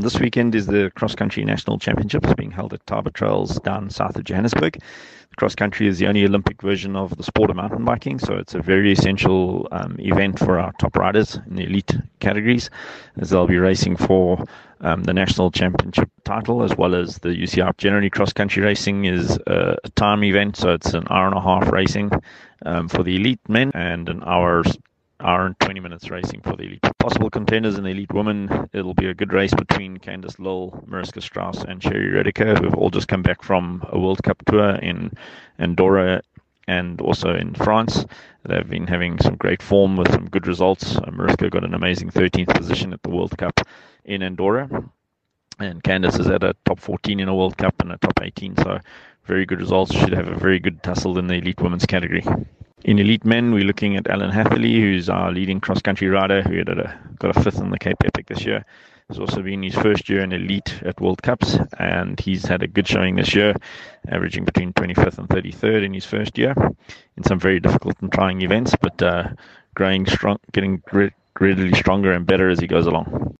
this weekend is the Cross Country National Championships being held at Thaba Trails down south of Johannesburg. The cross country is the only Olympic version of the sport of mountain biking, so it's a very essential um, event for our top riders in the elite categories, as they'll be racing for um, the national championship title as well as the UCI. Generally, cross country racing is a, a, time event, so it's an hour and a half racing um, for the elite men and an hour hour and 20 minutes racing for the elite. Possible contenders in the elite women, it'll be a good race between Candice Lill, Mariska Strauss, and Cherie Redecker, who have all just come back from a World Cup tour in Andorra and also in France. They've been having some great form with some good results. Uh, Mariska got an amazing 13th position at the World Cup in Andorra. And Candice is at a top 14 in a World Cup and a top 18. So very good results. Should have a very good tussle in the elite women's category. In elite men, we're looking at Alan Hatherly, who's our leading cross country rider, who had a, got a fifth in the Cape Epic this year. It's also been his first year in elite at World Cups, and he's had a good showing this year, averaging between 25th and 33rd in his first year in some very difficult and trying events, but uh, growing strong, getting gradually stronger and better as he goes along.